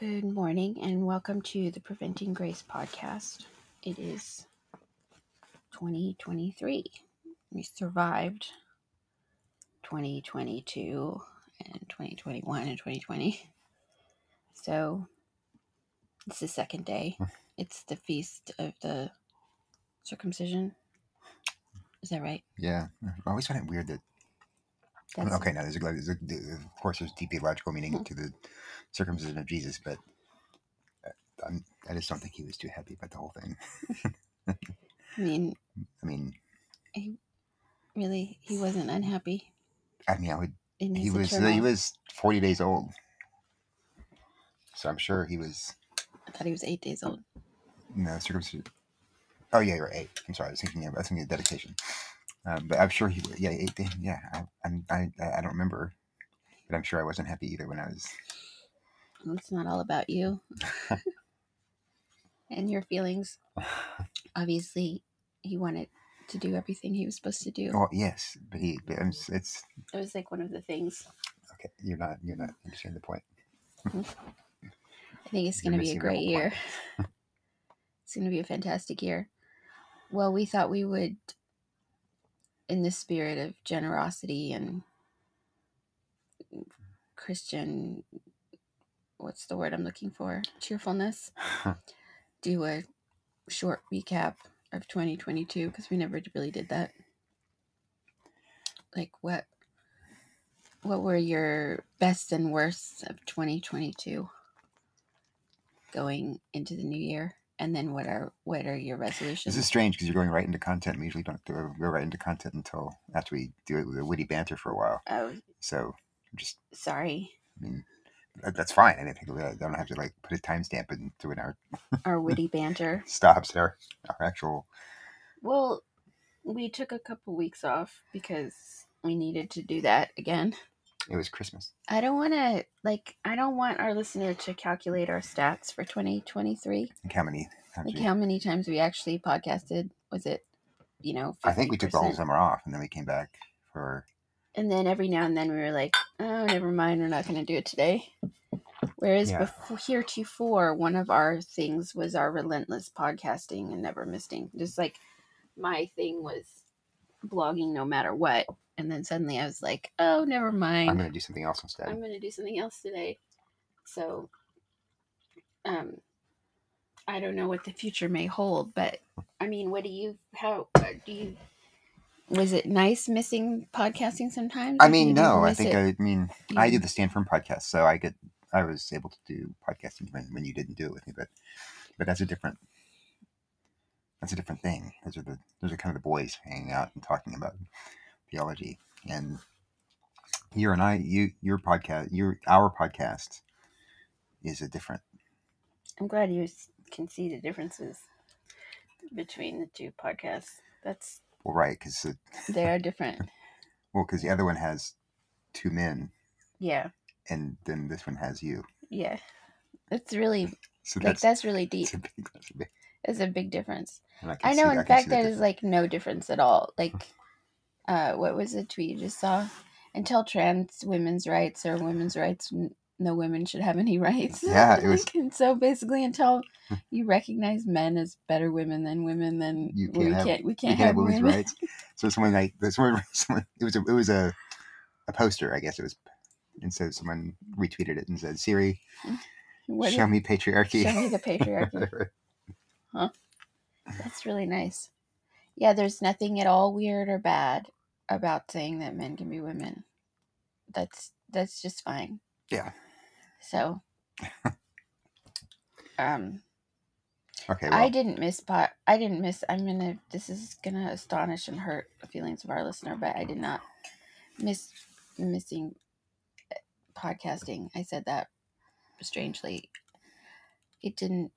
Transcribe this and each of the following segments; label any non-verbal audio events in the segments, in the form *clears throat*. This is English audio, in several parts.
Good morning and welcome to the Preventing Grace podcast. It is 2023. We survived 2022 and 2021 and 2020. So it's the second day. Hmm. It's the feast of the circumcision. Is that right? Yeah, I always find it weird that. That's okay, now there's a, there's a, of course there's deep theological meaning to the circumcision of Jesus, but uh, I'm, I just don't think he was too happy about the whole thing. *laughs* I mean, I mean, he really, he wasn't unhappy. I mean, I would. He was eternal- he was 40 days old, so I'm sure he was. I thought he was eight days old. No circumcision. Oh yeah, you're eight. I'm sorry, I was thinking of I was thinking of dedication. Um, but I'm sure he. Yeah, day- Yeah, I, I'm. I I don't remember, but I'm sure I wasn't happy either when I was. It's not all about you *laughs* and your feelings. Obviously, he wanted to do everything he was supposed to do. Well, yes, but he. But I'm, it's It was like one of the things. okay. You're not. You're not understanding the point. I think it's *laughs* going to be a great year. *laughs* it's going to be a fantastic year. Well, we thought we would, in the spirit of generosity and Christian, what's the word I'm looking for? Cheerfulness, *laughs* do a short recap of 2022 because we never really did that. Like what what were your best and worst of 2022 going into the new year? And then what are what are your resolutions? This is strange because you're going right into content. We usually don't go right into content until after we do it with a witty banter for a while. oh, So just, sorry. I mean, that's fine. I think we don't have to like put a timestamp into it. Our Our *laughs* witty banter. stops our our actual. Well, we took a couple weeks off because we needed to do that again. It was Christmas. I don't want to like I don't want our listener to calculate our stats for 2023. How many? Like how many times we actually podcasted? Was it, you know, I think we took the whole summer off, and then we came back for. And then every now and then we were like, oh, never mind, we're not going to do it today. Whereas Yeah. before heretofore, one of our things was our relentless podcasting and never missing. Just like my thing was blogging no matter what. And then suddenly I was like, oh, never mind. I'm going to do something else instead. I'm going to do something else today. So, um, I don't know what the future may hold, but I mean, what do you, how do you, was it nice missing podcasting sometimes? I mean, no. I think it? I mean I do the Stand Firm podcast, so I get I was able to do podcasting when, when you didn't do it with me, but but that's a different that's a different thing. Those are the those are kind of the boys hanging out and talking about theology, and you and I, you your podcast, your our podcast is a different. I'm glad you can see the differences between the two podcasts. That's, Well, right, because *laughs* they are different. well, because the other one has two men, Yeah. and then this one has you. Yeah. It's really, *laughs* So like, that's, that's really *laughs* deep. that's a big, that's a big. It's a big difference. can I know, can in see fact, the there is like no difference at all. Like, uh, what was the tweet you just saw? Until trans women's rights or women's rights, no women should have any *laughs* rights. *laughs* Yeah, it was- and so basically, until you recognize men as better women than women, then You we can't have- can't we can't, can't have women's women. rights. So someone like someone, *laughs* someone it was a it was a, a poster, I guess it was, and so someone retweeted it and said, "Siri, What show is- me patriarchy." show me the patriarchy. Huh? That's really nice. Yeah, there's nothing at all weird or bad about saying that men can be women. That's that's just fine. Yeah. So um okay, I didn't miss pot I didn't miss I'm gonna this is gonna astonish and hurt the feelings of our listener, but I did not miss missing eh, podcasting. I said that strangely. It didn't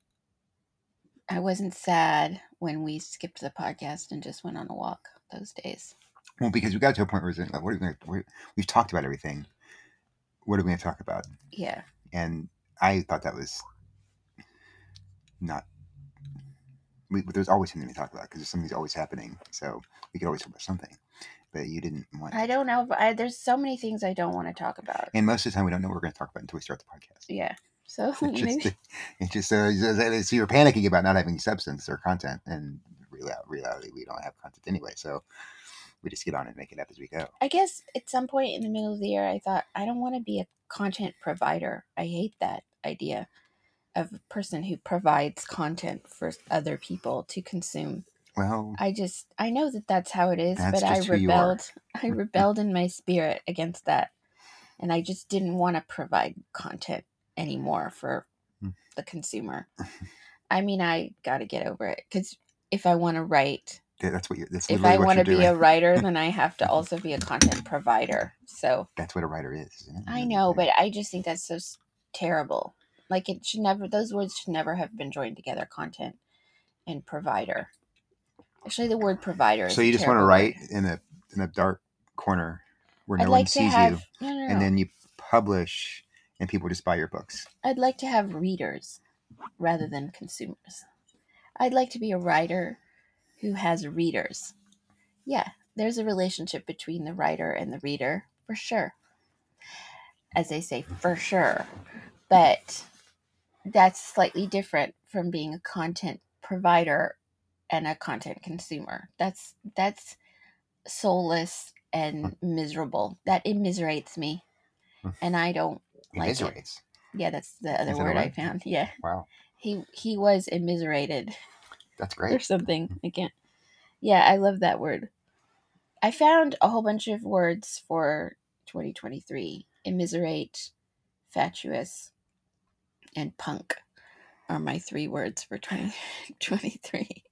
I wasn't sad when we skipped the podcast and just went on a walk those days. well, because we got to a point where it's like, what are we gonna, we've talked about everything. What are we going to talk about? Yeah. And I thought that was not. We, but there's always something to talk about because there's something's always happening. So we could always talk about something, but you didn't want. I don't know. I, there's so many things I don't want to talk about. And most of the time, we don't know what we're going to talk about until we start the podcast. Yeah. So It's *laughs* maybe just, it's just uh, so you're panicking about not having substance or content, and reality, we don't have content anyway. So we just get on and make it up as we go. I guess at some point in the middle of the year, I thought I don't want to be a content provider. I hate that idea of a person who provides content for other people to consume. Well, I just I know that that's how it is, but I just who you are. rebelled. I *laughs* rebelled in my spirit against that, and I just didn't want to provide content anymore for Hmm. the consumer. *laughs* I mean, I got to get over it because if I want to write, that's what you're. That's if I want to be a writer, then I have to *laughs* also be a content provider. So That's what a writer is. Isn't it? I know, but I just think that's so s- terrible. Like it should never; those words should never have been joined together. Content and provider. Actually, the word provider. So you just want to write word. in a in a dark corner where no I'd one like sees have you, no, no, no. and then you publish, and people just buy your books. I'd like to have readers rather than consumers. I'd like to be a writer who has readers. Yeah, there's a relationship between the writer and the reader, for sure. As they say, for sure. But that's slightly different from being a content provider and a content consumer. That's that's soulless and miserable. That immiserates me. And I don't Like it. yeah, that's the other a word I found. *laughs* Yeah. Wow, He he was immiserated that's great. or something. I can't. Yeah, I love that word. I found a whole bunch of words for 2023. Immiserate, fatuous, and punk are my three words for 2023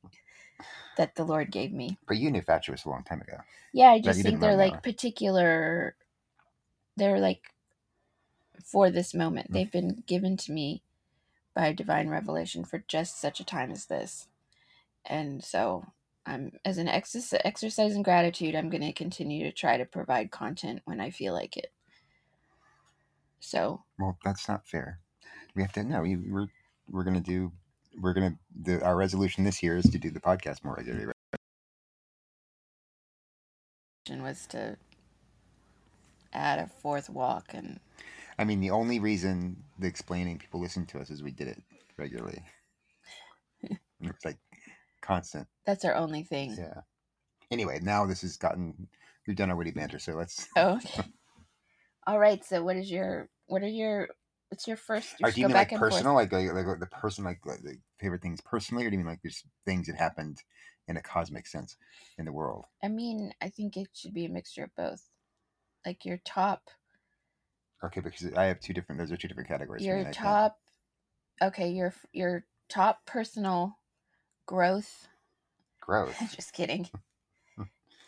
*laughs* that the Lord gave me. But you knew fatuous a long time ago. Yeah, I just think they're like particular. They're like for this moment. Mm. They've been given to me by divine revelation for just such a time as this. And so I'm as an exercise, exercise in gratitude, I'm going to continue to try to provide content when I feel like it. So, Well, that's not fair. We have to no. We, we're we're gonna do. We're gonna. The, our resolution this year is to do the podcast more regularly. right? vision was to add a fourth walk and I mean, the only reason the explaining people listen to us is we did it regularly. *laughs* it's like constant. that's our only thing. Yeah. Anyway, now this has gotten. We've done our witty banter, so let's. Oh, okay. All right. So, what is your what are your what's your first? Or do you mean like back and forth. personal, like, like like the person, like, like the favorite things personally, or do you mean like there's things that happened in a cosmic sense in the world? I mean, I think it should be a mixture of both. Like your top, Okay, because I have two different. Those are two different categories. your I top. Okay, your your top personal growth. *laughs* growth. Just kidding. *laughs*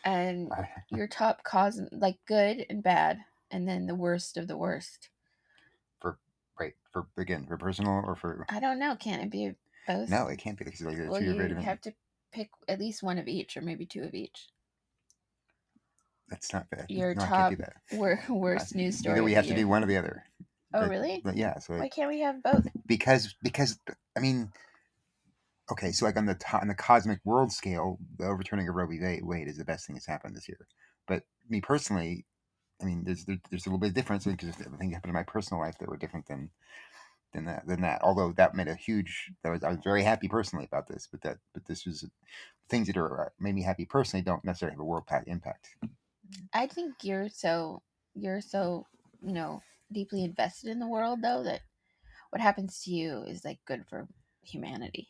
And your top cause, like good and bad, and then the worst of the worst. For right. For again, for personal or for I don't know. Can it be both? no, it can't be because like Well, you have to pick at least one of each, or maybe two of each. That's not bad. your no, I can't do top. Wor- *laughs* worst news story. We have to do one or the other. Oh, but- really? But yeah, so Why can't we have both? because because I mean, okay, so like on the on the cosmic world scale, the overturning of Roe v. Wade is the best thing that's happened this year. But me personally, I mean, there's there, there's a little bit of difference because things happened in my personal life that were different than than that than that. Although that made a huge, that was I was very happy personally about this, but that but this was things that are uh, made me happy personally don't necessarily have a world impact. I think you're so you're so you know deeply invested in the world though that what happens to you is like good for humanity.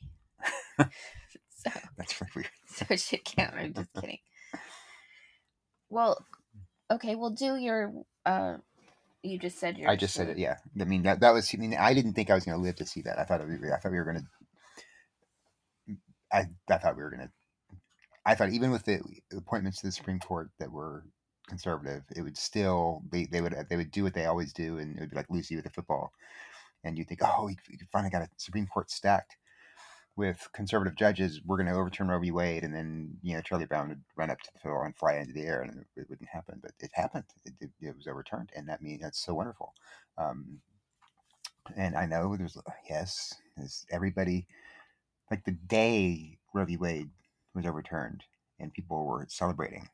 So That's really weird. *laughs* so it should count. I'm just kidding. Well, okay, we'll do your. uh You just said your. I just said it. Yeah, I mean that that was. I mean, I didn't think I was going to live to see that. I thought it would be, I thought we were going to. I I thought we were going to. I thought even with the appointments to the Supreme Court that were conservative, it would still they they would they would do what they always do, and it would be like Lucy with the football, and you think, oh, we finally got a Supreme Court stacked with conservative judges. We're going to overturn Roe v. Wade, and then you know Charlie Brown would run up to the floor and fly into the air, and it, wouldn't happen. But it happened. It, it, it was overturned, and that means that's so wonderful. Um, and I know there's yes, there's everybody like the day Roe v. Wade was overturned, and people were celebrating.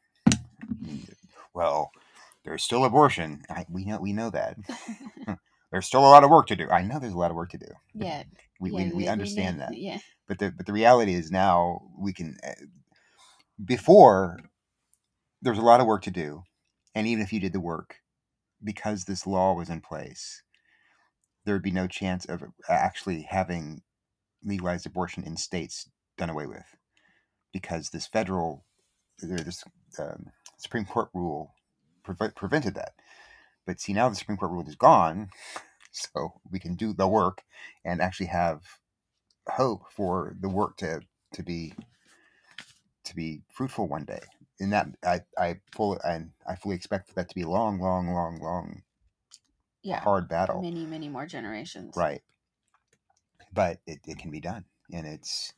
Well, there's still abortion. I, we know we know that, *laughs* there's still a lot of work to do. I know there's a lot of work to do. Yeah. We, yeah, we, we understand that. Yeah. But the but the reality is now we can. Uh, before there was a lot of work to do, and even if you did the work, because this law was in place, there would be no chance of actually having legalized abortion in states done away with, because this federal, this um, Supreme Court rule preve- prevented that. But see, now the Supreme Court rule is gone, so we can do the work and actually have hope for the work to to be to be fruitful one day. And that I I fully and I fully expect that to be long, long, long, long, Yeah. hard battle. Many, many more generations. Right. But it, it can be done. And it's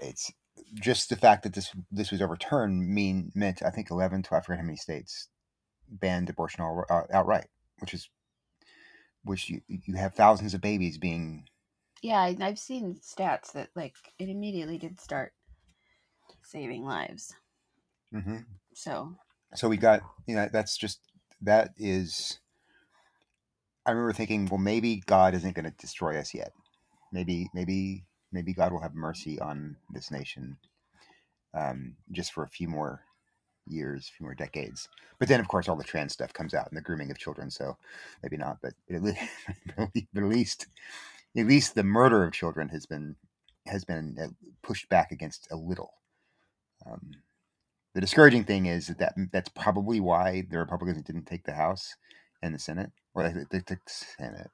it's just the fact that this this was overturned mean meant I think 11 to I forget how many states banned abortion all, uh, outright, which is which you you have thousands of babies being Yeah, I, I've seen stats that like it immediately did start saving lives. Mhm. So so we got you know that's just that is i remember thinking well maybe god isn't going to destroy us yet maybe maybe maybe god will have mercy on this nation um, just for a few more years a few more decades but then of course all the trans stuff comes out and the grooming of children so maybe not but *laughs* at least, at least at least the murder of children has been has been uh, pushed back against a little um, the discouraging thing is that, that that's probably why the Republicans didn't take the House and the Senate, or they, they took the Senate,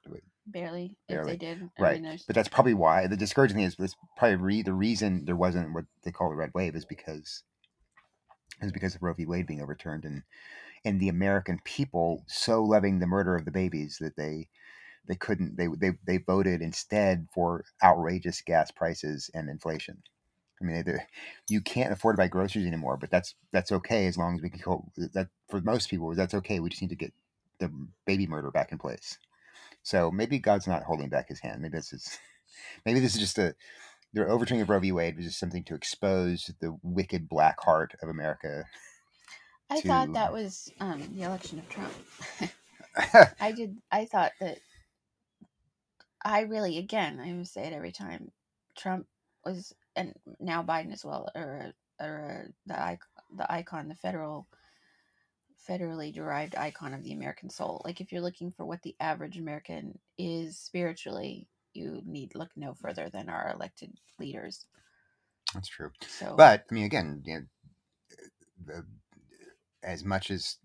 barely, if Barely. they did. I right? mean, there's, but that's probably why the discouraging thing is. That's probably re, the reason there wasn't what they call the red wave is because is because of Roe v. Wade being overturned and and the American people so loving the murder of the babies that they they couldn't they they they voted instead for outrageous gas prices and inflation. I mean, you can't afford to buy groceries anymore, but that's that's okay as long as we can go. That for most people, that's okay. We just need to get the baby murder back in place. So maybe God's not holding back His hand. Maybe this is maybe this is just a the overturning of Roe v. Wade was just something to expose the wicked black heart of America. I thought that was um, the election of Trump. *laughs* I did. I thought that. I really, again, I say it every time. Trump was, and now Biden as well, or or the icon, the icon, the federal, federally derived icon of the American soul. Like if you're looking for what the average American is spiritually, you need look no further than our elected leaders. that's true. So, But I mean, again, you know, the, as much as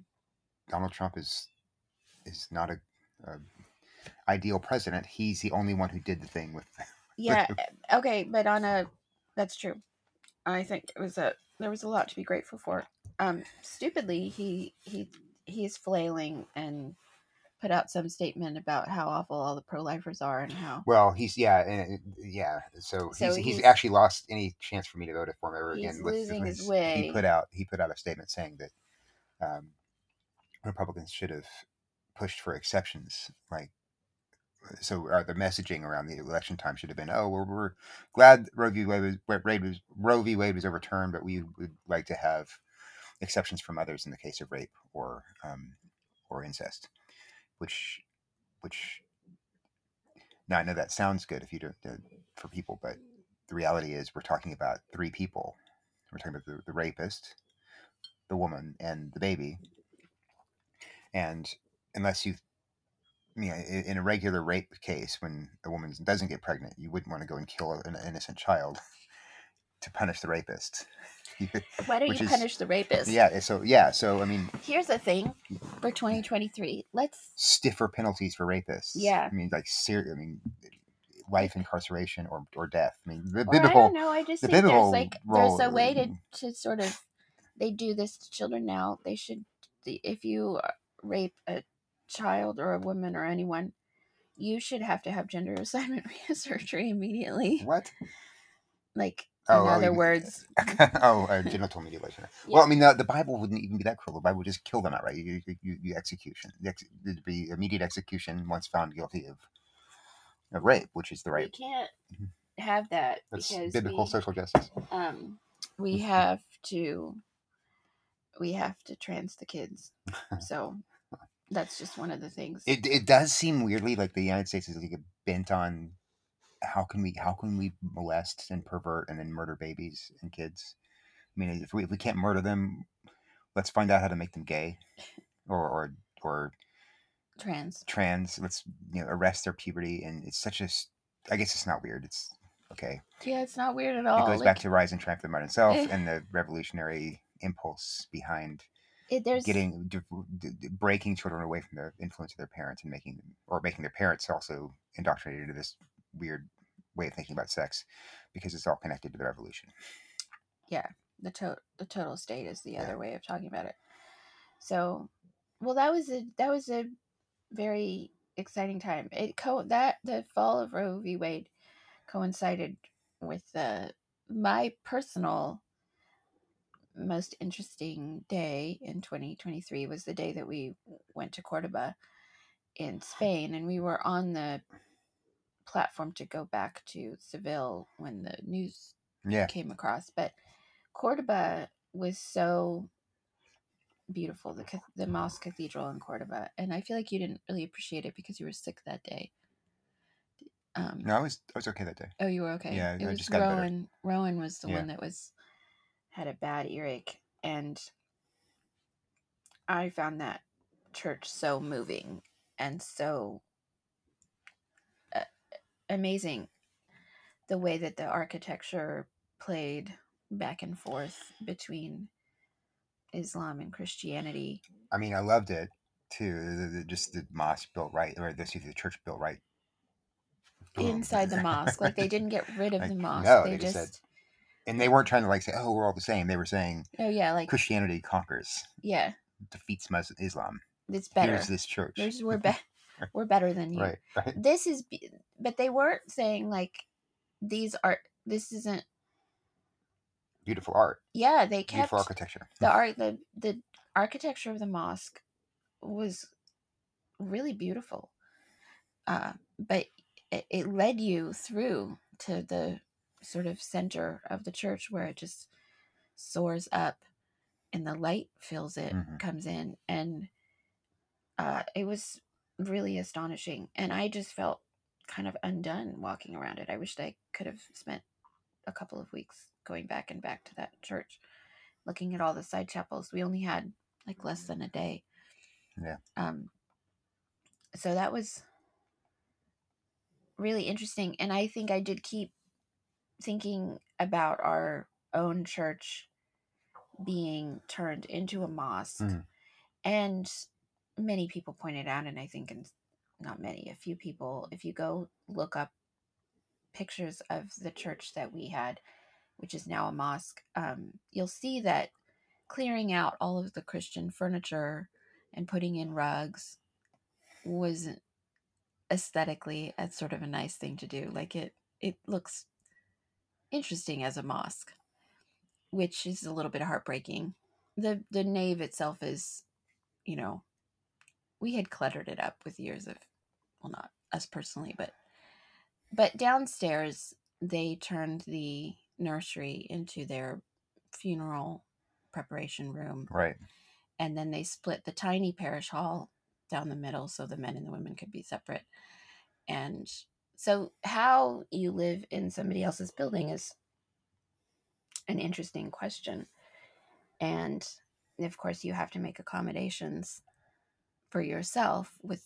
Donald Trump is is not a, a ideal president, he's the only one who did the thing with. *laughs* yeah, okay, but on a, that's true. I think it was a there was a lot to be grateful for. Um, stupidly, he he he's flailing and put out some statement about how awful all the pro-lifers are and how Well, he's yeah, uh, yeah. So, So he's, he's he's- actually lost any chance for me to vote for him ever He's again. losing his He way. put out he put out a statement saying that um, Republicans should have pushed for exceptions, like so. Uh, the messaging around the election time should have been, "Oh, we're, we're glad Roe v. Wade was, Wade was Roe v. Wade was overturned, but we would like to have exceptions from others in the case of rape or um, or incest," which which now I know that sounds good if you don't uh, for people, but the reality is we're talking about three people. We're talking about the, the rapist, the woman, and the baby. And unless you, you know, in a regular rape case, when a woman doesn't get pregnant, you wouldn't want to go and kill an innocent child *laughs* to punish the rapist. *laughs* Why don't you is- punish the rapist? yeah. Eh, so yeah. So I mean, Here's the thing, for mm-hmm. 2023, let's stiffer penalties for rapists. Yeah. I mean, like serious. I mean, life incarceration or or death. I mean, the Or I don't know. I just the think there's like role- there's a way to mm-hmm. to sort of they do this to children now. They should if you uh, rape a child or a woman or anyone, you should have to have gender assignment *laughs* surgery immediately. What? Like Oh, in *laughs* oh, other words, oh, uh, genital mutilation. Yeah. Well, I mean, the, the Bible wouldn't even be that cruel. The Bible would just kill them outright. You, you, you, execution. The ex- There'd be immediate execution once found guilty of, of rape, which is the we right. can't Mhm. have that That's because biblical we, social justice. um we have to we have to trans the kids. *laughs* So that's just one of the things. It it does seem weirdly like the United States is like bent on how can we how can we molest and pervert and then murder babies and kids. I mean, if we if we can't murder them, let's find out how to make them gay, or or or Trans. trans. Let's you know arrest their puberty, and it's such a. I guess it's not weird. It's okay. Yeah, it's not weird at all. it goes like, back to rise and triumph of the modern self Eh. and the revolutionary impulse behind it, there's getting d- d- d- breaking children away from the influence of their parents and making them or making their parents also indoctrinated into this weird way of thinking about sex because it's all connected to the revolution. Yeah, the to- the total state is the Yeah. other way of talking about it. So, well, that was a that was a very exciting time. It co that the fall of Roe v. Wade coincided with the my personal most interesting day in 2023 was the day that we went to Cordoba in Spain and we were on the platform to go back to Seville when the news Yeah, came across. But Cordoba was so beautiful, the the mosque cathedral in Cordoba, and I feel like you didn't really appreciate it because you were sick that day. Um, no, I was I was okay that day. Oh, you were okay. Yeah, it I was just got better. Rowan. Rowan was the Yeah. one that was had a bad earache, and I found that church so moving and so amazing. The way that the architecture played back and forth between Islam and Christianity. I mean, I loved it too. The, the, just the mosque built right, or the, the church built right Boom. inside the mosque. Like they didn't get rid *laughs* of Like, the mosque. no, they, they just just, said- and they weren't trying to like say, "Oh, we're all the same." They were saying oh yeah, like Christianity conquers, yeah, defeats Muslim Islam. it's better. Here's this church. There's, we're *laughs* be- *laughs* we're better than you. right, right. This is, but they weren't saying like these are. This isn't. Beautiful art, Yeah, they kept beautiful architecture. the art. The the architecture of the mosque was really beautiful. Uh, but it, it led you through to the sort of center of the church where it just soars up and the light fills it Mhm. comes in and uh, it was really astonishing and i just felt kind of undone walking around it i wished i could have spent a couple of weeks going back and back to that church looking at all the side chapels we only had like less than a day Yeah. um so that was really interesting and i think i did keep thinking about our own church being turned into a mosque Mhm. and many people pointed out and i think and not many a few people if you go look up pictures of the church that we had which is now a mosque um, you'll see that clearing out all of the christian furniture and putting in rugs was aesthetically a sort of a nice thing to do. Like it it looks interesting as a mosque which is a little bit heartbreaking. The the nave itself is you know we had cluttered it up with years of well not us personally but but downstairs they turned the nursery into their funeral preparation room. Right. and then they split the tiny parish hall down the middle so the men and the women could be separate. And so how you live in somebody else's building is an interesting question. And of course you have to make accommodations for yourself with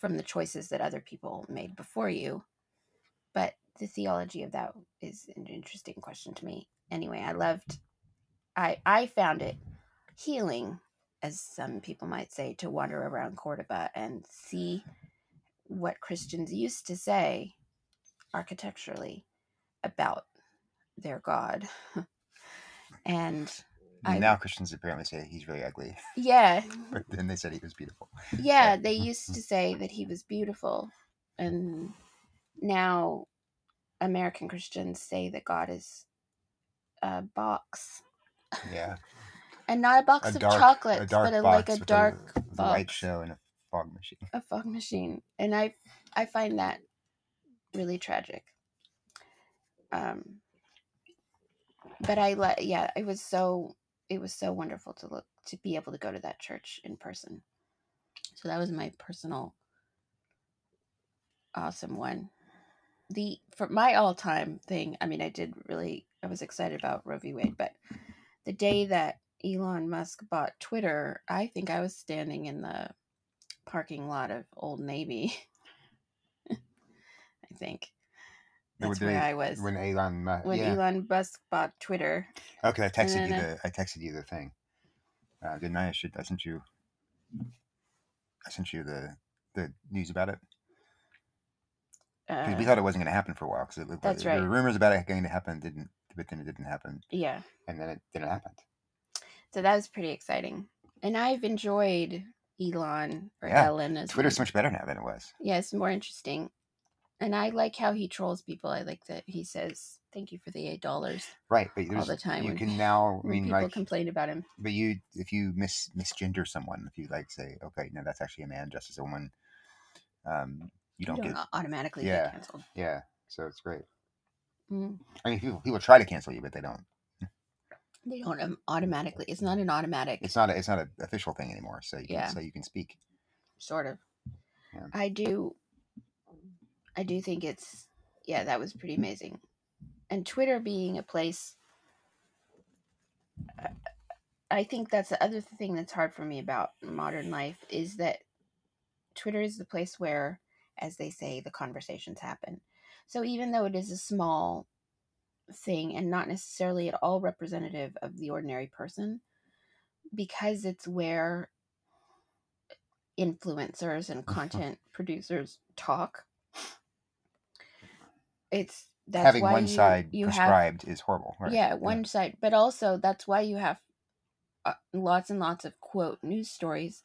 from the choices that other people made before you. But the theology of that is an interesting question to me. Anyway i loved i i found it healing as some people might say to wander around cordoba and see what christians used to say architecturally about their god. *laughs* And I- now Christians apparently say he's really ugly, yeah. *laughs* But then they said he was beautiful. yeah they *laughs* used to say that he was beautiful. And now american christians say that god is a box. Yeah, *laughs* and not a box a of dark, chocolates but a, like a dark a, light show and a fog machine. a fog machine. And i i find that really tragic. Um but i let yeah it was so it was so wonderful to look to be able to go to that church in person So that was my personal awesome one. The for my all time thing, I mean, I did really I was excited about Roe v. Wade, but the day that Elon Musk bought Twitter, I think I was standing in the parking lot of Old Navy. *laughs* I think that's where they- I was when Elon. Mu- when yeah. Elon Musk bought Twitter. Okay, I texted you I- the I texted you the thing. Uh, didn't I? I should I sent you I sent you the the news about it. Uh, we thought it wasn't going to happen for a while because it, That's there right. were rumors about it going to happen, didn't, but then it didn't happen, yeah, and then it didn't happen. so that was pretty exciting, and I've enjoyed Elon or Yeah, Ellen as Twitter's so much better now than it was. yeah, it's more interesting, and I like how he trolls people. I like that he says thank you for the eight dollars Right, but there's, the time you when- can now. I mean, people like, complain about him. but you if you mis misgender someone, if you like say, okay, no, that's actually a man dressed as a woman, um, you You don't, don't get automatically yeah. get canceled. yeah. So it's great. Mm. I mean, people people try to cancel you, but they don't. They don't um, automatically. It's not an automatic. It's not a, it's not an official thing anymore. So you can Yeah. so you can speak. sort of. Yeah. I do. I do think it's yeah, that was pretty amazing, and Twitter being a place. I- think that's the other thing that's hard for me about modern life is that Twitter is the place where, as they say, the conversations happen. So even though it is a small thing and not necessarily at all representative of the ordinary person, because it's where influencers and *laughs* content producers talk. It's that's Having why one you, side you have prescribed is horrible. Right? yeah one side, but also that's why you have uh, lots and lots of quote news stories.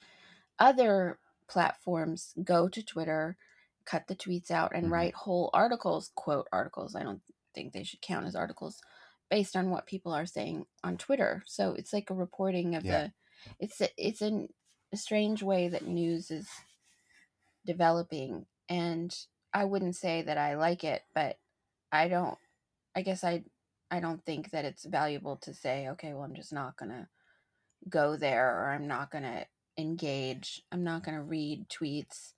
Other platforms go to Twitter, cut the tweets out, and Mhm. write whole articles, quote articles. I don't think they should count as articles based on what people are saying on Twitter. So it's like a reporting of Yeah. the. It's a, it's an, a strange way that news is developing, and I wouldn't say that I like it, but I don't. I guess I I don't think that it's valuable to say, okay, well, I'm just not gonna go there, or I'm not gonna engage. I'm not gonna read tweets,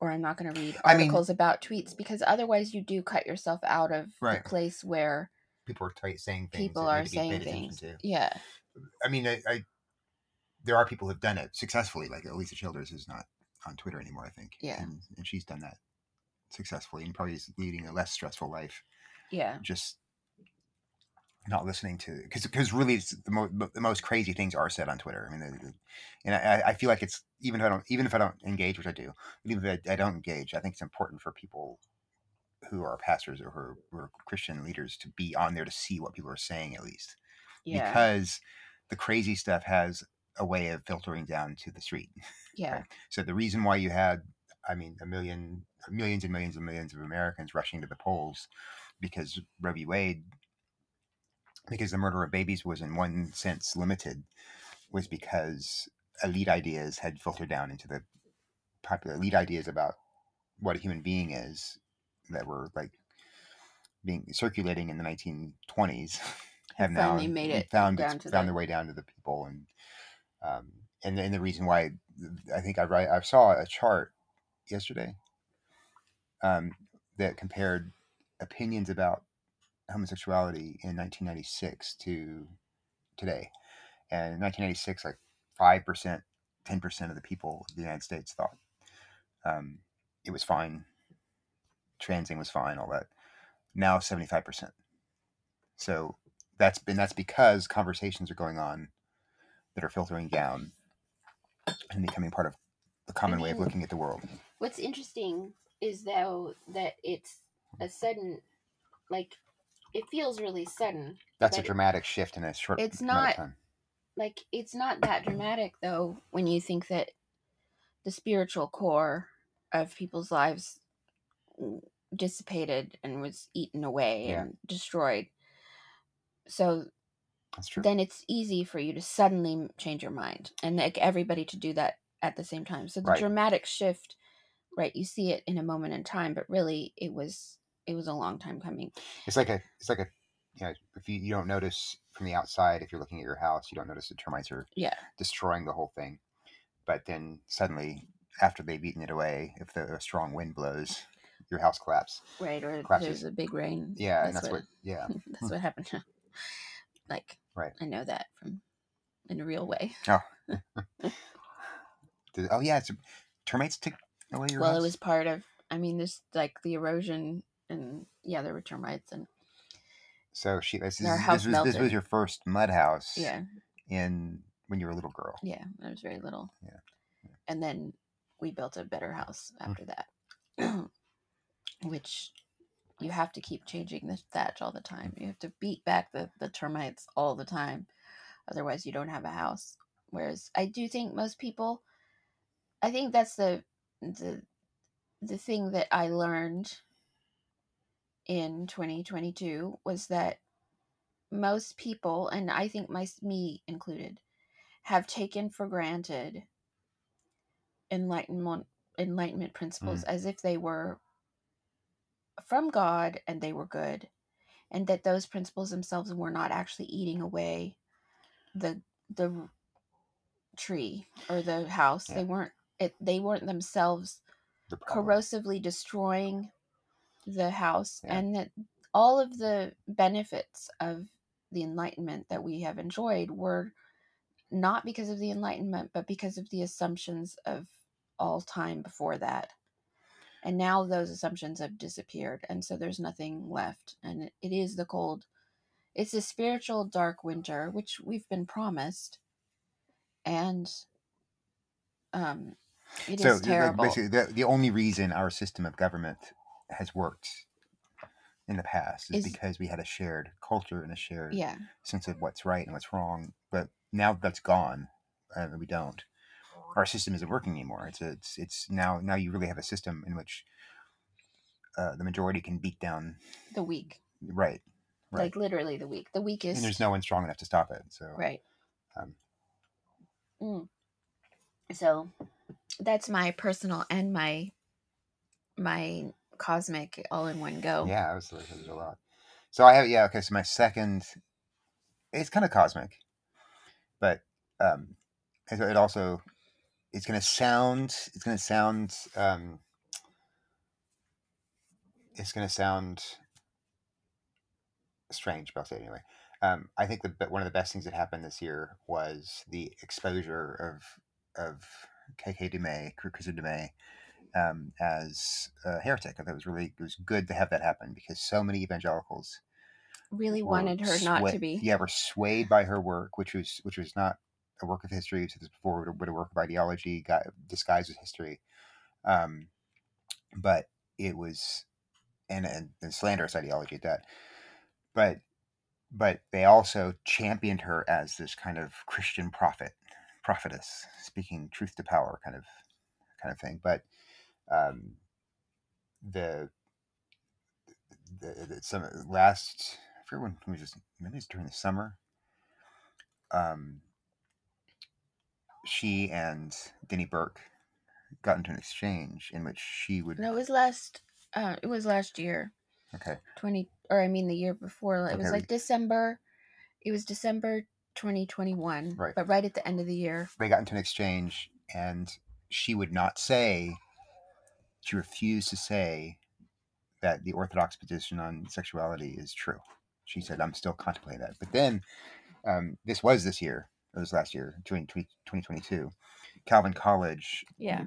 or I'm not gonna read I mean- articles about tweets because otherwise you do cut yourself out of Right. the place where People are t- saying things. people are saying things. to. Yeah, I mean, I, I there are people who've done it successfully. Like Alisa Childers is not on Twitter anymore, I think. Yeah. and, and she's done that successfully and probably is leading a less stressful life. yeah, Just not listening to because because really it's the, mo- the most crazy things are said on Twitter. I mean, the, the, and I, I feel like it's even if I don't even if I don't engage, which I do, even if I, I don't engage, I think it's important for people who are pastors or who are, who are Christian leaders to be on there to see what people are saying at least yeah, because the crazy stuff has a way of filtering down to the street. *laughs* yeah, So the reason why you had, I mean, a million, millions and millions and millions of Americans rushing to the polls because Roe v. Wade, because the murder of babies was in one sense limited, was because elite ideas had filtered down into the popular elite ideas about what a human being is that were like being circulating in the 1920s have now made it found found the- their way down to the people and um, and and the reason why I think I I saw a chart yesterday um, that compared opinions about homosexuality in 1996 to today, and in 1996, like five percent, ten percent of the people of the United States thought um, it was fine, transing was fine, all that. Now 75 percent. So that's been that's because conversations are going on that are filtering down and becoming part of the common way of looking at the world. What's interesting is though that it's a sudden, like, it feels really sudden. That's a but dramatic shift in a short it's amount of not- time. Like, it's not that dramatic though when you think that the spiritual core of people's lives dissipated and was eaten away Yeah. and destroyed. So That's true. then it's easy for you to suddenly m- change your mind and like everybody to do that at the same time. So the Right. dramatic shift, right? You see it in a moment in time, but really it was it was a long time coming. It's like a it's like a you know if you, you don't notice from the outside if you're looking at your house you don't notice the termites are Yeah. destroying the whole thing. but then suddenly after they've eaten it away, if the a strong wind blows, your house collapses. right or collapses. there's a big rain Yeah, and that's what. Yeah, *laughs* that's hmm. what happened like Right. i know that from in a real way oh. *laughs* *laughs* Did- oh yeah, it's termites your well house. it was part of i mean this like the erosion and yeah there were termites and So she this, is, this was this was your first mud house. yeah In when you were a little girl. yeah i was very little Yeah. and then we built a better house Mm. after that *clears throat* which you have to keep changing the thatch all the time you have to beat back the, the termites all the time otherwise you don't have a house whereas i do think most people i think that's the the the thing that i learned in 2022 was that most people and i think my me included have taken for granted enlightenment enlightenment principles mm. as if they were from god and they were good and that those principles themselves were not actually eating away the the tree or the house Yeah. they weren't it they weren't themselves The corrosively destroying the house Yeah. and that all of the benefits of the enlightenment that we have enjoyed were not because of the enlightenment but because of the assumptions of all time before that and now those assumptions have disappeared and so there's nothing left and it, it is the cold it's a spiritual dark winter which we've been promised and um it is so like, terrible basically, the, the only reason our system of government has worked in the past is, Is- because we had a shared culture and a shared yeah sense of what's right and what's wrong. But now that's gone, uh, we don't. Our system isn't working anymore. It's a, it's it's now now you really have a system in which uh, the majority can beat down the weak right, right, like literally the weak the weakest and there's no one strong enough to stop it. So right um, Mm. so that's my personal and my my cosmic all in one go yeah, it was a lot. So I have yeah okay. So my second, it's kind of cosmic, but um, it, it also it's gonna sound it's gonna sound um, it's gonna sound strange, but I'll say it anyway. Um, I think the one of the best things that happened this year was the exposure of of KK Du Mez, Chris Du Mez, um, as a heretic. I thought it was really it was good to have that happen because so many evangelicals really wanted her not to be Yeah, were swayed by her work, which was which was not a work of history. We've said this before, but a work of ideology, got disguised as history. Um, but it was and, and and slanderous ideology at that. But but they also championed her as this kind of Christian prophet, prophetess, speaking truth to power, kind of kind of thing. But um, the the, the some last I forget when was just maybe it's during the summer. Um, she and Denny Burk got into an exchange in which she would no it was last uh it was last year okay 20 or i mean the year before it was like december it was december 2021 Right. but right at the end of the year. They got into an exchange and she would not say she refused to say that the orthodox position on sexuality is true. She said i'm still contemplating that. But then um, this was this year it was last year 20, 2022 calvin college yeah.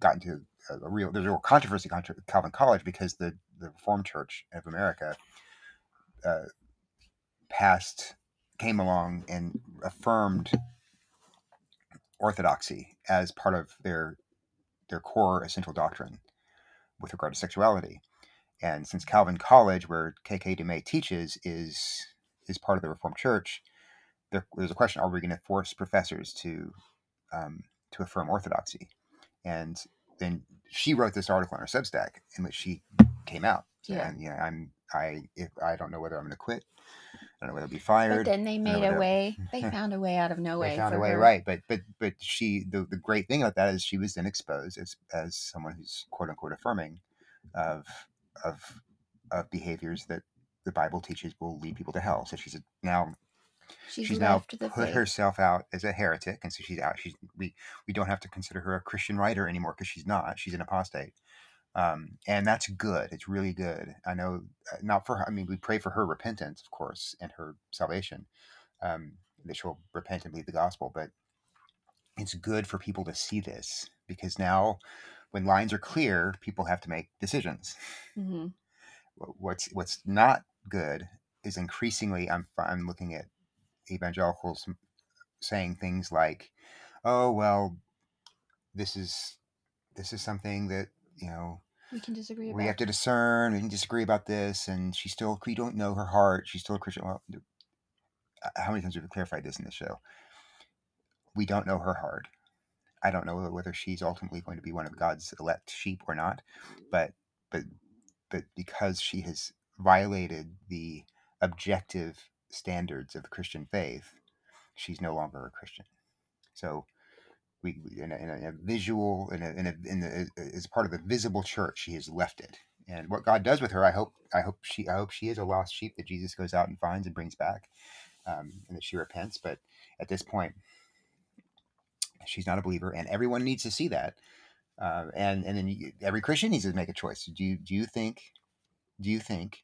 got into a, a real there's a real controversy contra calvin college because the the reformed church of america uh, passed came along and affirmed orthodoxy as part of their their core essential doctrine with regard to sexuality. And since Calvin College, where KK Du Mez teaches, is is part of the Reformed Church, there, there's a question: Are we going to force professors to um, to affirm orthodoxy? And then she wrote this article on her Substack in which she came out. Yeah. And yeah, I'm I if I don't know whether I'm going to quit. Don't know whether be but then they made a way they *laughs* found a way out of no way they found a way, her. right? But but but she the, the great thing about that is she was then exposed as as someone who's quote unquote affirming of of of behaviors that the Bible teaches will lead people to hell. So she's now she's, she's now the put faith. herself out as a heretic, and so she's out. She's we we don't have to consider her a Christian writer anymore because she's not. She's an apostate, um, and that's good. It's really good. I know uh, not for her. I mean, we pray for her repentance, of course, and her salvation, um, that she'll repent and believe the gospel. But it's good for people to see this because now, when lines are clear, people have to make decisions. hmm What's what's not good is increasingly. I'm I'm looking at evangelicals saying things like, "Oh well, this is this is something that you know We can disagree we have to discern. We can disagree about this, and she still we don't know her heart. She's still a Christian. Well, uh, how many times have we clarified this in the show? We don't know her heart. I don't know whether she's ultimately going to be one of God's elect sheep or not, but but but because she has violated the objective standards of the Christian faith, she's no longer a Christian. So we, in, a, in, a, a visual in a, in a, in the, as part of the visible church, she has left it. And what God does with her, I hope I hope she I hope she is a lost sheep that Jesus goes out and finds and brings back, um, and that she repents. But at this point, she's not a believer, and everyone needs to see that. Uh, and and then you, every Christian needs to make a choice. Do you do you think do you think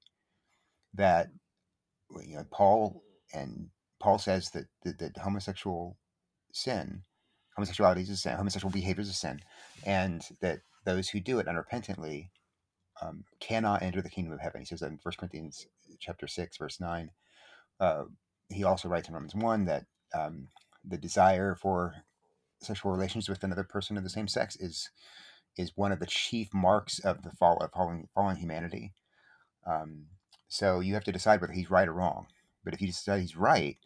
that you know Paul and Paul says that that, that homosexual sin, homosexuality is a sin, homosexual behavior is a sin, and that those who do it unrepentantly um, cannot enter the kingdom of heaven. He says that in 1 Corinthians chapter 6, verse 9. Uh, he also writes in Romans 1 that um, the desire for sexual relations with another person of the same sex is is one of the chief marks of the fall of fallen humanity. Um, so you have to decide whether he's right or wrong. But if you decide he's right,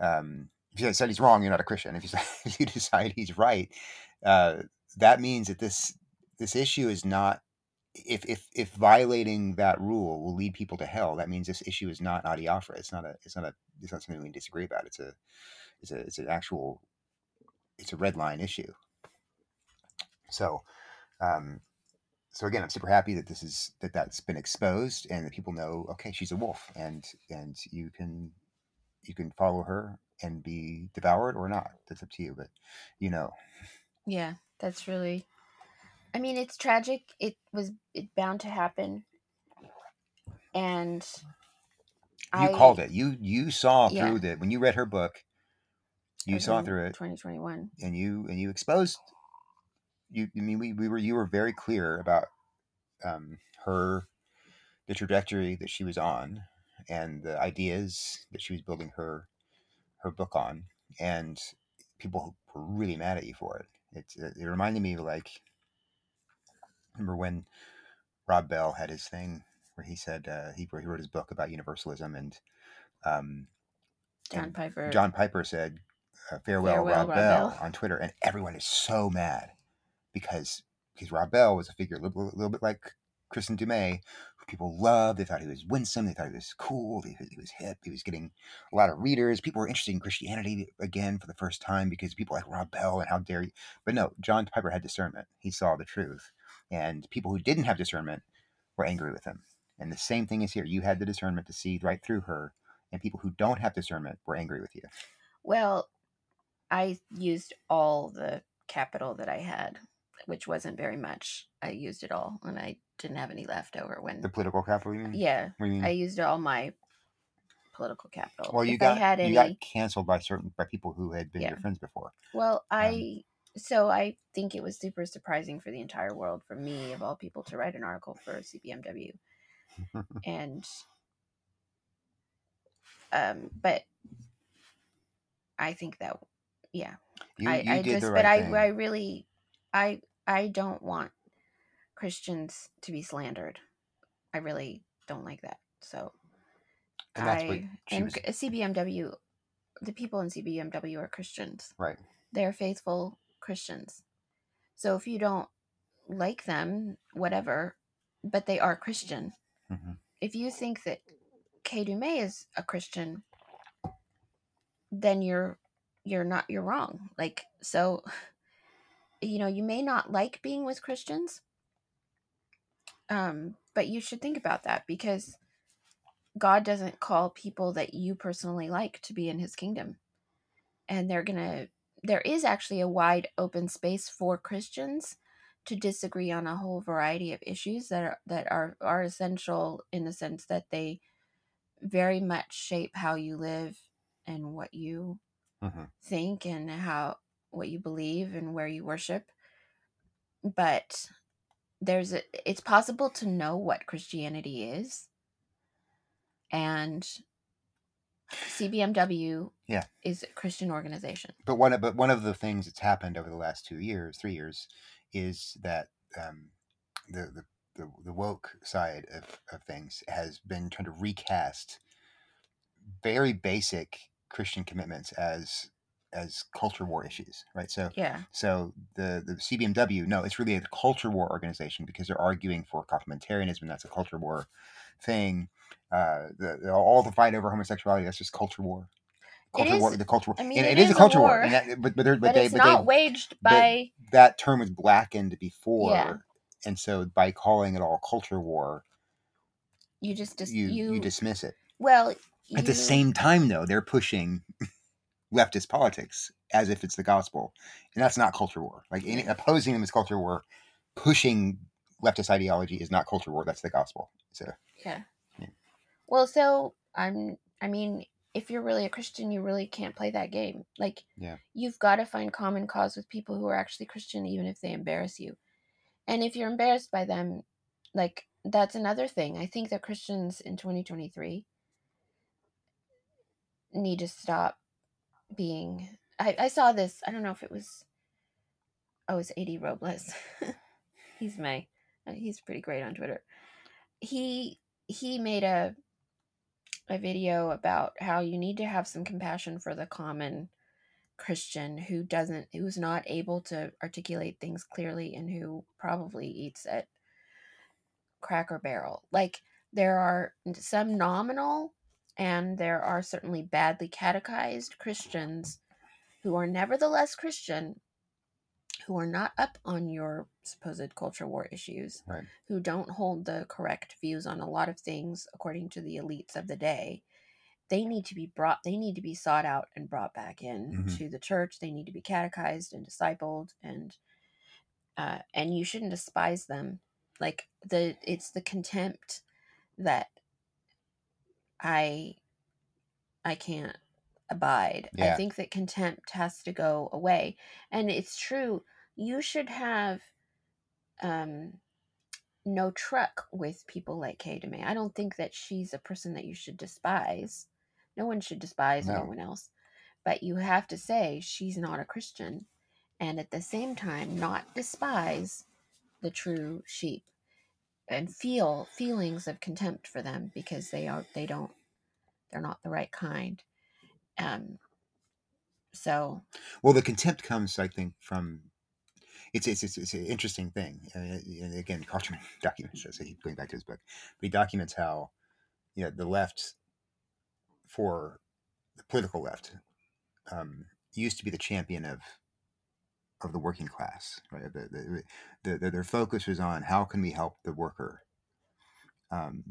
um, if you decide he's wrong, you're not a Christian. If you *laughs* if you decide he's right, uh, that means that this this issue is not. If, if if violating that rule will lead people to hell, that means this issue is not adiaphora. It's not a. It's not a. It's not something we disagree about. It's a. It's a. It's an actual. It's a red line issue. So, um, so again, I'm super happy that this is that that's been exposed and that people know. Okay, she's a wolf, and and you can you can follow her and be devoured or not. That's up to you. But you know, Yeah, that's really. I mean, it's tragic. It was it bound to happen, and you I called it. You you saw Yeah. through that when you read her book. You saw through it, Twenty twenty one. and you and you exposed. You I mean we, we were you were very clear about um, her the trajectory that she was on and the ideas that she was building her her book on and people were really mad at you for it it's, it, it reminded me of like remember when rob bell had his thing where he said uh, he, he wrote his book about universalism and um, John and Piper. john piper said uh, farewell, Farewell, rob, Rob bell, Bell. on twitter and everyone is so mad because because rob bell was a figure a little, little bit like Kristin Du Mez people loved they thought he was winsome they thought he was cool he, he was hip he was getting a lot of readers. People were interested in christianity again for the first time because people like rob bell and how dare you but no john piper had discernment. He saw the truth. And people who didn't have discernment were angry with him. And the same thing is here. You had the discernment to see right through her and people who don't have discernment were angry with you. Well, I used all the capital that I had, which wasn't very much. I used it all, and I didn't have any left over when. the political capital you mean yeah, you mean I used all my political capital. well you if got I had any, got canceled by certain by people who had been Yeah. your friends before well, I so I think it was super surprising for the entire world, for me of all people, to write an article for CBMW, *laughs* and um, but I think that yeah, you, I, you I did just the but right I thing. I really I I don't want Christians to be slandered. I really don't like that. So and that's I and was CBMW, the people in CBMW are Christians. right They're faithful Christians. So if you don't like them, whatever, but they are Christian. hmm If you think that Kay Du Mez is a Christian, then you're you're not you're wrong. Like so *laughs* you know, you may not like being with Christians. Um, but you should think about that because God doesn't call people that you personally like to be in his kingdom. And they're going to there is actually a wide open space for Christians to disagree on a whole variety of issues that are that are are essential in the sense that they very much shape how you live and what you Mhm. think and how what you believe and where you worship but there's a, it's possible to know what christianity is and cbmw Yeah. is a christian organization But one of but one of the things that's happened over the last two years, three years, is that um, the, the the the woke side of, of things has been trying to recast very basic Christian commitments as as culture war issues, right? So yeah so the the CBMW, no, it's really a culture war organization because they're arguing for complementarianism, that's a culture war thing. Uh, the, the- all the fight over homosexuality, that's just culture war. Culture war, the culture war. I mean, and it it is, is a a culture war, war, and that, but but, but, but, they it's but not they, waged by that term was blackened before, Yeah. and so by calling it all culture war, you just dis- you you, you dismiss it. well At the same time, though, they're pushing leftist politics as if it's the gospel, and that's not culture war. Like any, opposing them is culture war. Pushing leftist ideology is not culture war. That's the gospel. So Yeah. Yeah. Well, so I'm. I mean, if you're really a Christian, you really can't play that game. Like, Yeah. you've got to find common cause with people who are actually Christian, even if they embarrass you. And if you're embarrassed by them, like that's another thing. I think that Christians in 2023 need to stop being. I, I saw this. I don't know if it was. Oh, it's AD Robles. *laughs* he's my. uh, He's pretty great on Twitter. He he made a a video about how you need to have some compassion for the common Christian who doesn't who's not able to articulate things clearly and who probably eats at Cracker Barrel. Like there are some nominal and there are certainly badly catechized Christians who are nevertheless Christian who are not up on your supposed culture war issues Right. who don't hold the correct views on a lot of things according to the elites of the day they need to be brought they need to be sought out and brought back in Mhm. to the church they need to be catechized and discipled and uh, and you shouldn't despise them like the it's the contempt that i i can't abide i think that contempt has to go away and it's true you should have um no truck with people like Kay May. I don't think that she's a person that you should despise. No one should despise No. anyone else. But you have to say she's not a Christian and at the same time not despise the true sheep and feel feelings of contempt for them because they are they don't they're not the right kind. Um so Well, the contempt comes, I think, from it's it's it's, it's an interesting thing. Uh, and again, Carl Trueman *laughs* documents. I keep going back to his book, but he documents how you know the left, for the political left, um, used to be the champion of of the working class. Right, the, the, the, the, their focus was on how can we help the worker um,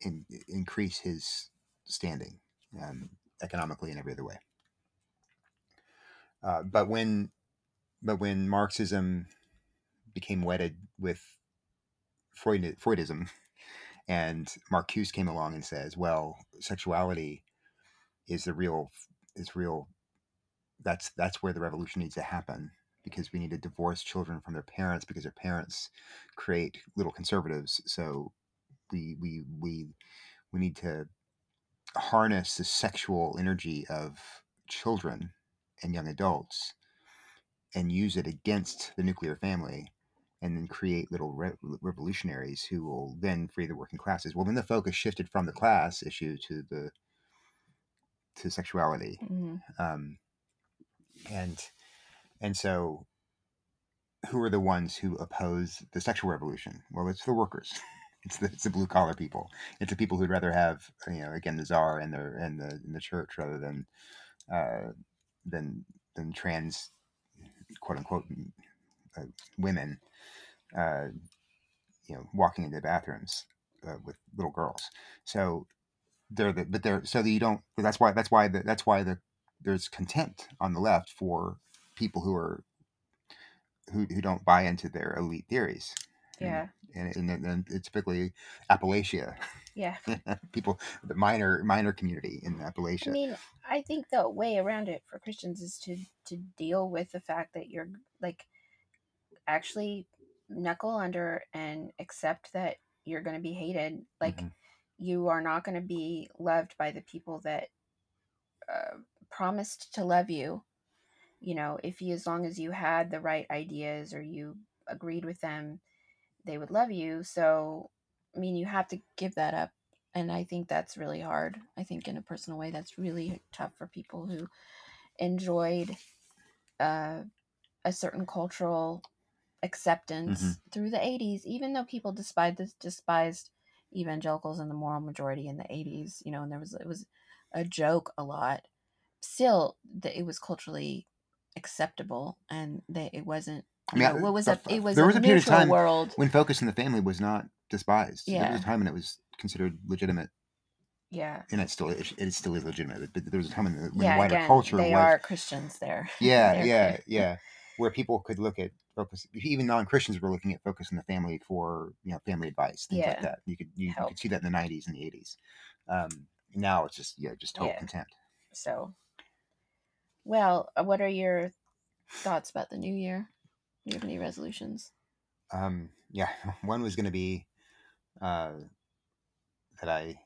in, increase his standing um, economically and every other way. Uh, but when but when Marxism became wedded with Freud, Freudism, *laughs* and Marcuse came along and says, "Well, sexuality is the real is real. That's that's where the revolution needs to happen because we need to divorce children from their parents because their parents create little conservatives. So we we we we need to harness the sexual energy of children and young adults and use it against the nuclear family and then create little re- revolutionaries who will then free the working classes well then the focus shifted from the class issue to the to sexuality mhm. um, and and so who are the ones who oppose the sexual revolution? Well it's the workers. *laughs* It's the, it's the blue collar people. It's the people who'd rather have you know again the czar and the and the, and the church rather than uh, than than trans quote unquote uh, women uh, you know walking into bathrooms uh, with little girls. So they're the, but they're so that you don't. That's why that's why the, that's why the there's contempt on the left for people who are who who don't buy into their elite theories. And- Yeah. and and then then it's typically Appalachia Yeah. *laughs* people the miner miner community in Appalachia. I mean, I think the way around it for Christians is to to deal with the fact that you're like actually knuckle under and accept that you're going to be hated. Like Mhm. you are not going to be loved by the people that uh, promised to love you. You know, if you as long as you had the right ideas or you agreed with them, they would love you. So, I mean, you have to give that up and I think that's really hard. I think in a personal way, that's really tough for people who enjoyed uh, a certain cultural acceptance Mhm. through the 80s, even though people despised despised evangelicals and the moral majority in the 80s, you know, and there was it was a joke a lot. Still, that it was culturally acceptable, and that it wasn't. I mean, know, what was a-? It was there a was a period of time world. when Focus on the Family was not despised. yeah. There Yeah. was a time when it was considered legitimate, Yeah, and it still it, it still is legitimate. But there was a time when the, when yeah. the wider Again, culture they was are Christians there. *laughs* yeah yeah *laughs* yeah where people could look at focus even non-christians were looking at focus on the family for you know family advice things like that you could you, could see that in the 90s and the 80s um now it's just yeah just total Yeah. contempt So, well, uh, what are your thoughts about the new year? Do you have any resolutions? um yeah *laughs* one was going to be uh that i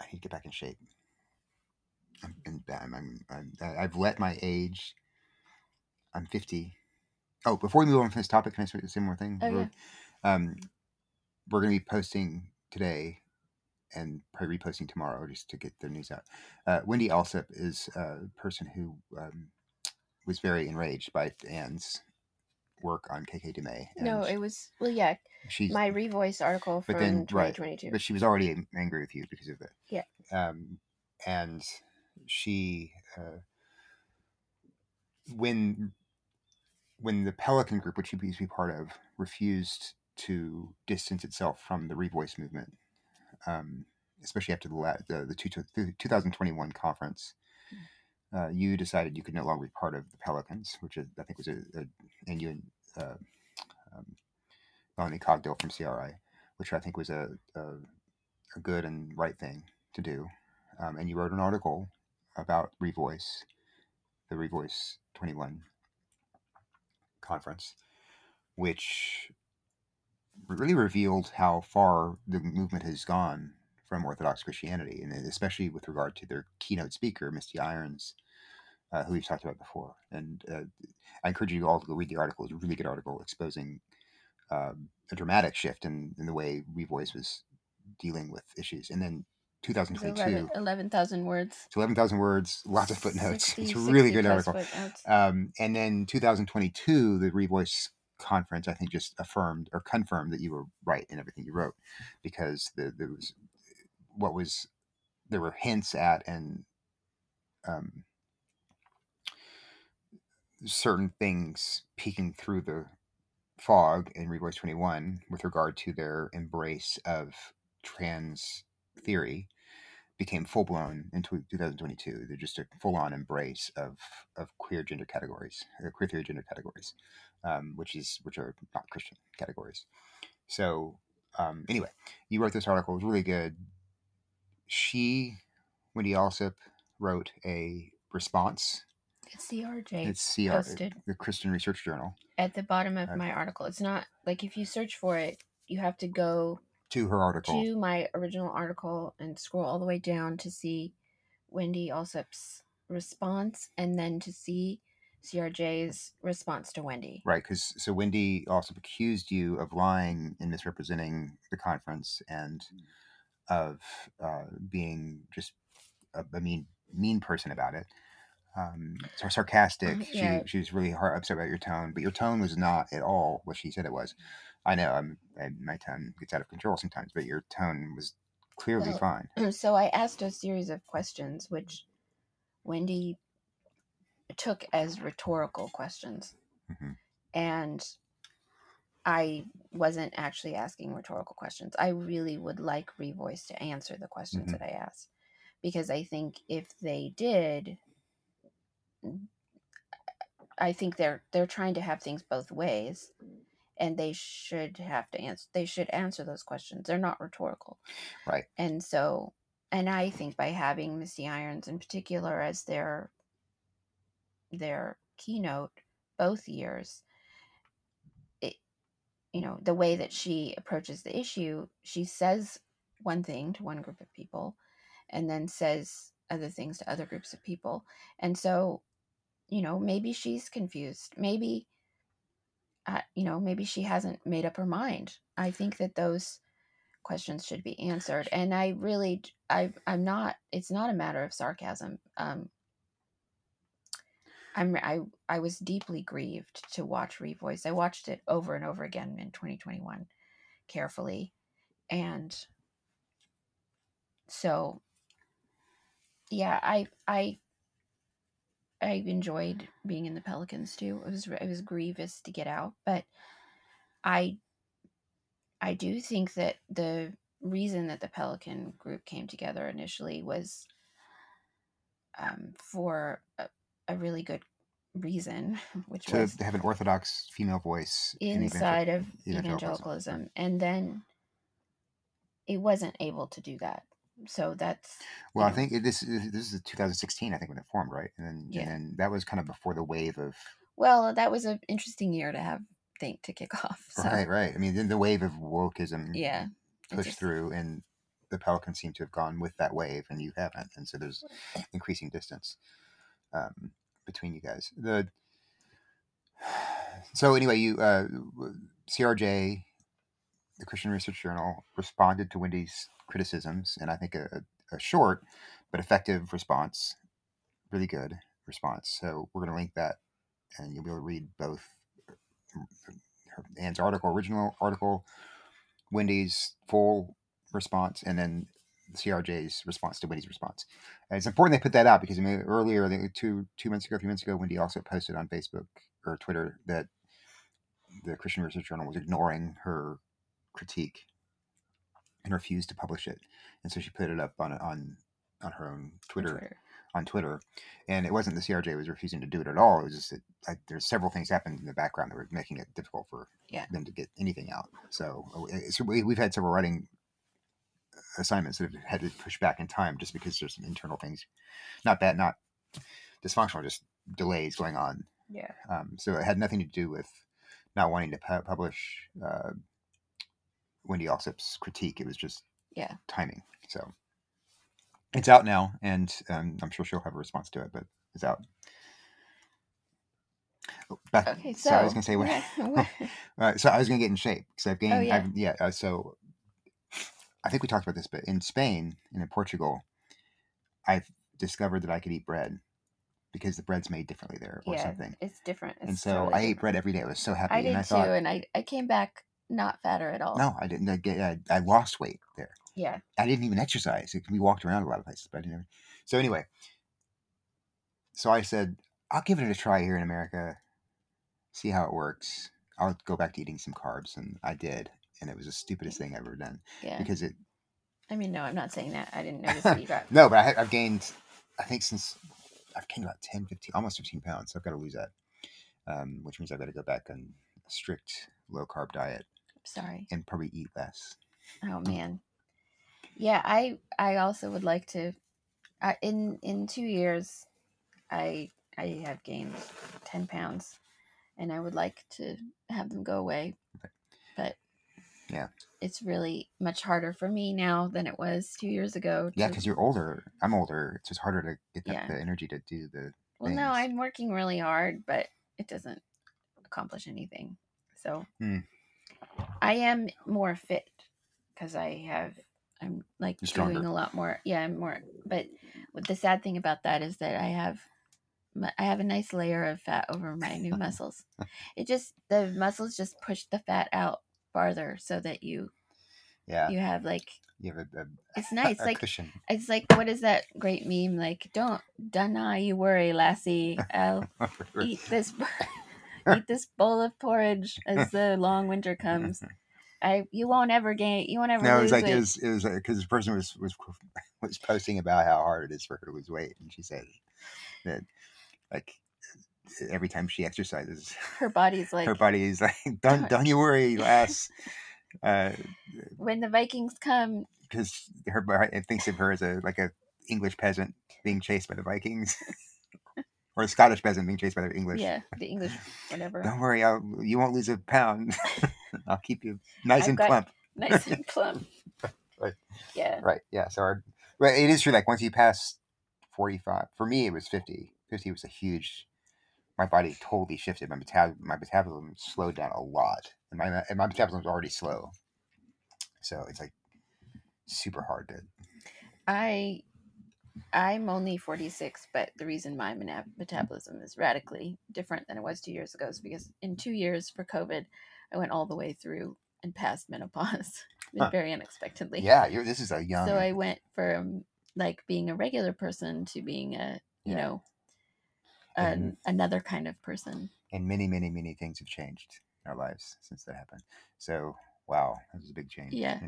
i need to get back in shape i'm I'm, I'm, I'm i've let my age i'm 50 oh before we move on from this topic can i say one more thing Oh, Real- um we're going to be posting today and probably reposting tomorrow just to get the news out. Uh, Wendy Alsup is a person who um, was very enraged by Anne's work on KK Du Mez. No, it was well, yeah. she's My revoice article but from then, right, 2022. but she was already angry with you because of that. Yeah. Um, and she, uh, when when the Pelican Group, which she used to be part of, refused to distance itself from the Revoice movement, um, especially after the la- the, the, two, the 2021 conference, uh, you decided you could no longer be part of the Pelicans, which is, I think was a, a and you and uh, um, Melanie Cogdill from CRI, which I think was a, a, a good and right thing to do. Um, and you wrote an article about Revoice, the Revoice 21 conference, which really revealed how far the movement has gone from Orthodox Christianity, and especially with regard to their keynote speaker, Misty Irons, uh, who we've talked about before. And uh, I encourage you all to go read the article. It's a really good article exposing um, a dramatic shift in, in the way Revoice was dealing with issues. And then It was 2022, 11 11,000 words. it's 11,000 words, lots of footnotes. 60 it's a really good article. Um, and then 2022, the Revoice conference, I think, just affirmed or confirmed that you were right in everything you wrote, because the, there was what was there were hints at and um, certain things peeking through the fog in Revoice 21 with regard to their embrace of trans theory became full blown in tw- 2022. They're just a full on embrace of, of queer gender categories, uh, queer theory gender categories, um, which is which are not Christian categories. So um, anyway, you wrote this article. It was really good. She, Wendy Alsup, wrote a response. It's CRJ It's CR, posted the Christian Research Journal, at the bottom of Okay. my article. It's not like if you search for it, you have to go to her article. to my original article and scroll all the way down to see Wendy Alsup's response and then to see CRJ's response to Wendy. Right, because so Wendy also accused you of lying and misrepresenting the conference and of uh, being just a, a mean mean person about it. Um, so sarcastic. Uh, yeah. She she was really hard, upset about your tone, but your tone was not at all what she said it was. I know I'm, I, my tone gets out of control sometimes, but your tone was clearly Well, fine. *clears throat* so I asked a series of questions, which Wendy took as rhetorical questions. Mhm. And I wasn't actually asking rhetorical questions. I really would like Revoice to answer the questions Mhm. that I asked because I think if they did, I think they're they're trying to have things both ways, and they should have to answer. They should answer those questions. They're not rhetorical, Right. and so, and I think by having Misty Irons in particular as their their keynote both years, it you know the way that she approaches the issue, she says one thing to one group of people, and then says other things to other groups of people, and so you know maybe she's confused. Maybe uh, you know maybe she hasn't made up her mind. I think that those questions should be answered. And i really i i'm not it's not a matter of sarcasm. Um i'm i i was deeply grieved to watch revoice i watched it over and over again in 2021 carefully and so yeah i i I enjoyed being in the Pelicans too. It was it was grievous to get out, but I I do think that the reason that the Pelican group came together initially was um, for a, a really good reason, *laughs* which To was have an orthodox female voice in evangel- inside of evangelicalism. evangelicalism, and then it wasn't able to do that. So that's Well, I know. think this is- this is 2016. I think when it formed, right? And then, Yeah. and then that was kind of before the wave of well, that was an interesting year to have think to kick *laughs* off. So right, right. I mean, then the wave of wokeism yeah, pushed just- through, and the Pelicans seem to have gone with that wave, and you haven't, and so there's increasing distance um, between you guys. The *sighs* so anyway, you uh, CRJ, the Christian Research Journal, responded to Wendy's criticisms, and I think a, a short but effective response, really good response. So we're going to link that, and you'll be able to read both Anne's article, original article, Wendy's full response, and then CRJ's response to Wendy's response. And it's important they put that out because I mean, earlier, I think two two months ago, three months ago, Wendy also posted on Facebook or Twitter that the Christian Research Journal was ignoring her critique and refused to publish it, and so she put it up on on on her own Twitter Twitter. on Twitter, and it wasn't the CRJ was refusing to do it at all. It was just that like, there's several things happened in the background that were making it difficult for Yeah. them to get anything out. So, uh, so we, we've had several writing assignments that have had to push back in time just because there's some internal things, not bad, not dysfunctional, just delays going on. Yeah. Um, so it had nothing to do with not wanting to pu- publish uh, Wendy Alsup's critique. It was just Yeah. timing. So it's out now, and um, I'm sure she'll have a response to it, but it's out. Oh, Back, Okay, so, so I was gonna say *laughs* what. what- *laughs* Uh, so I was gonna get in shape because I've gained. Oh, yeah. I've, yeah. Uh, so I think we talked about this, but in Spain and in Portugal, I've discovered that I could eat bread because the bread's made differently there or yeah, something. it's different. and so totally I ate bread every day. I was so happy, I and did I too, thought, and I I came back not fatter at all. no, I didn't. I, get- I, I lost weight there. Yeah. I didn't even exercise. We walked around a lot of places, but I didn't. So anyway, so I said I'll give it a try here in America, see how it works. I'll go back to eating some carbs, and I did, and it was the stupidest thing I've ever done Yeah. because it. I mean, no, I'm not saying that. I didn't *laughs* notice that you got. No, but I, I've gained. I think since I've gained about 10, 15, almost fifteen pounds. So I've got to lose that, um, which means I've got to go back on a strict low carb diet Sorry. and probably eat less. Oh man. Yeah, I I also would like to. I, in in two years, I I have gained ten pounds, and I would like to have them go away. Okay. Yeah. it's really much harder for me now than it was two years ago. Yeah, because you're older. I'm older. It's just harder to get Yeah. the, energy to do the. Well, no. I'm working really hard, but it doesn't accomplish anything. So Hmm. I am more fit because I have I'm like doing a lot more. Yeah, I'm more. But the sad thing about that is that I have I have a nice layer of fat over my new *laughs* muscles. It just the muscles just push the fat out farther so that you Yeah, you have like you have a, a, it's nice a like cushion. it's like what is that great meme like don't don't you worry lassie *laughs* I'll eat this *laughs* eat this bowl of porridge as the long winter comes. I you won't ever gain. You won't ever. no, it was like weight. it was it was uh, because the person was was *laughs* was posting about how hard it is for her to lose weight, and she said that like every time she exercises, her body's *laughs* like her body is like, *laughs* "Don't don't you worry, lass," *laughs* uh, when the Vikings come. because her it thinks of her as a like a English peasant being chased by the Vikings, or a Scottish peasant being chased by the English. Yeah, the English, whatever. Don't worry, I'll, you won't lose a pound. I'll keep you nice I've and plump. nice and plump. Right. Yeah. Right. Yeah. So our, but it is true. Like once you pass forty-five, for me it was fifty. Fifty was a huge. My body totally shifted. My metab- my metabolism slowed down a lot, and my and my metabolism was already slow. So it's like super hard to. I I'm only 46, but the reason my mena- metabolism is radically different than it was two years ago is because in two years for COVID, I went all the way through and past menopause *laughs* Huh. very unexpectedly. Yeah, you're. This is a young. So I went from like being a regular person to being a you Yeah. know an, another kind of person. and many, many, many things have changed in our lives since that happened. So wow, this is a big change. Yeah.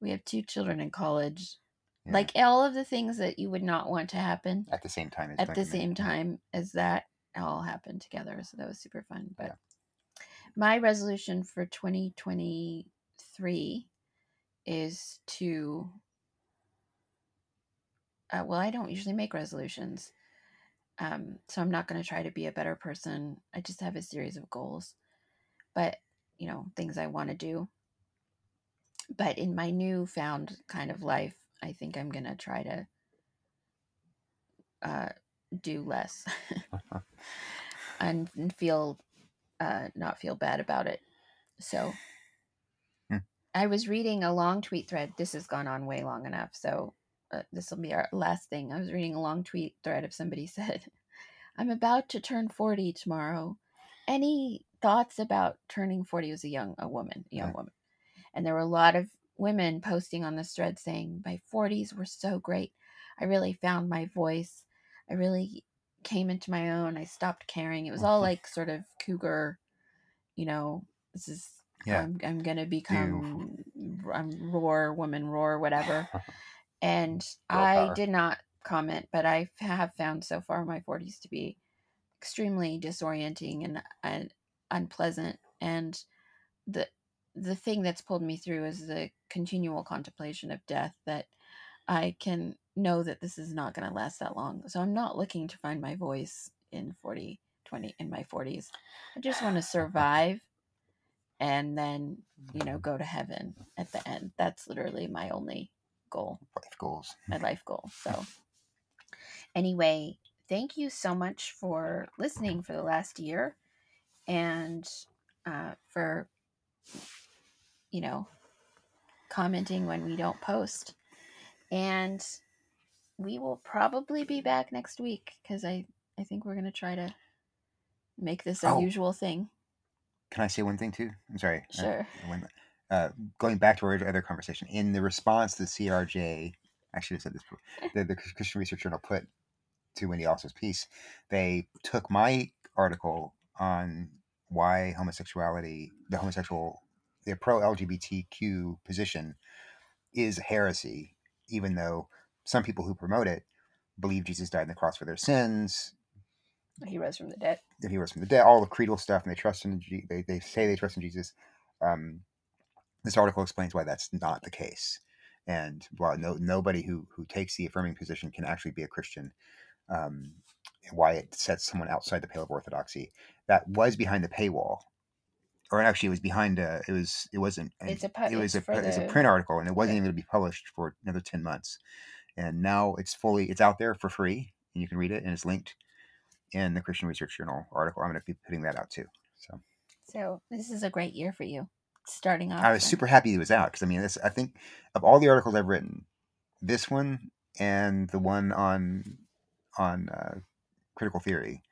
We have two children in college. yeah, Like all of the things that you would not want to happen at the same time. as at the same time as that all happened together. So that was super fun. But Yeah. my resolution for 2023 is to, uh, well, I don't usually make resolutions. Um, so I'm not going to try to be a better person. I just have a series of goals, but, you know, things I want to do. But in my newfound kind of life, I think I'm going to try to uh, do less *laughs* and and feel uh, not feel bad about it. So Hmm. I was reading a long tweet thread. This has gone on way long enough, so uh, this will be our last thing. I was reading a long tweet thread of somebody *laughs* said, "I'm about to turn 40 tomorrow. Any thoughts about turning 40?" as a young a woman, a young Yeah. woman, and there were a lot of women posting on this thread saying, "My 40s were so great. I really found my voice. I really came into my own. I stopped caring. It was all Mhm. like sort of cougar, you know, this is Yeah. I'm I'm gonna become I'm roar woman roar whatever. *laughs* And I did not comment, but I have found so far my 40s to be extremely disorienting and, and unpleasant. And the the thing that's pulled me through is the continual contemplation of death that I can know that this is not going to last that long. So I'm not looking to find my voice in 40, 20, in my 40s. I just want to survive and then, you know, go to heaven at the end. That's literally my only goal, life goals. my life goal. So, anyway, thank you so much for listening for the last year and uh, for, you know, commenting when we don't post. And we will probably be back next week because I, I think we're going to try to make this a Oh. usual thing. Can I say one thing too? I'm sorry. uh, Sure. when, uh, going back to our other conversation, in the response to CRJ, I said this before, the, the Christian Research Journal put to Wendy Alsup's piece, they took my article on why homosexuality, the homosexual, the pro LGBTQ position is heresy, even though some people who promote it believe Jesus died on the cross for their sins, He rose from the dead. that he rose from the dead, all the creedal stuff, and they trust in they they say they trust in Jesus. Um, this article explains why that's not the case, and why no nobody who who takes the affirming position can actually be a Christian. Um, and why it sets someone outside the pale of orthodoxy. That was behind the paywall, or actually, it was behind. A, it was it wasn't. It's a it was a it's for it's a the- print article, and it wasn't Okay. even going to be published for another ten months. And now it's fully it's out there for free, and you can read it, and it's linked in the Christian Research Journal article. I'm going to be putting that out too. So So this is a great year for you. Starting off. I was super happy it was out because I mean, this I think of all the articles I've written, this one and the one on on uh, critical theory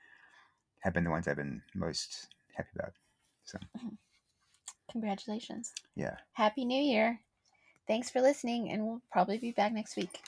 have been the ones I've been most happy about. So Congratulations. yeah, Happy New Year. Thanks for listening, and we'll probably be back next week.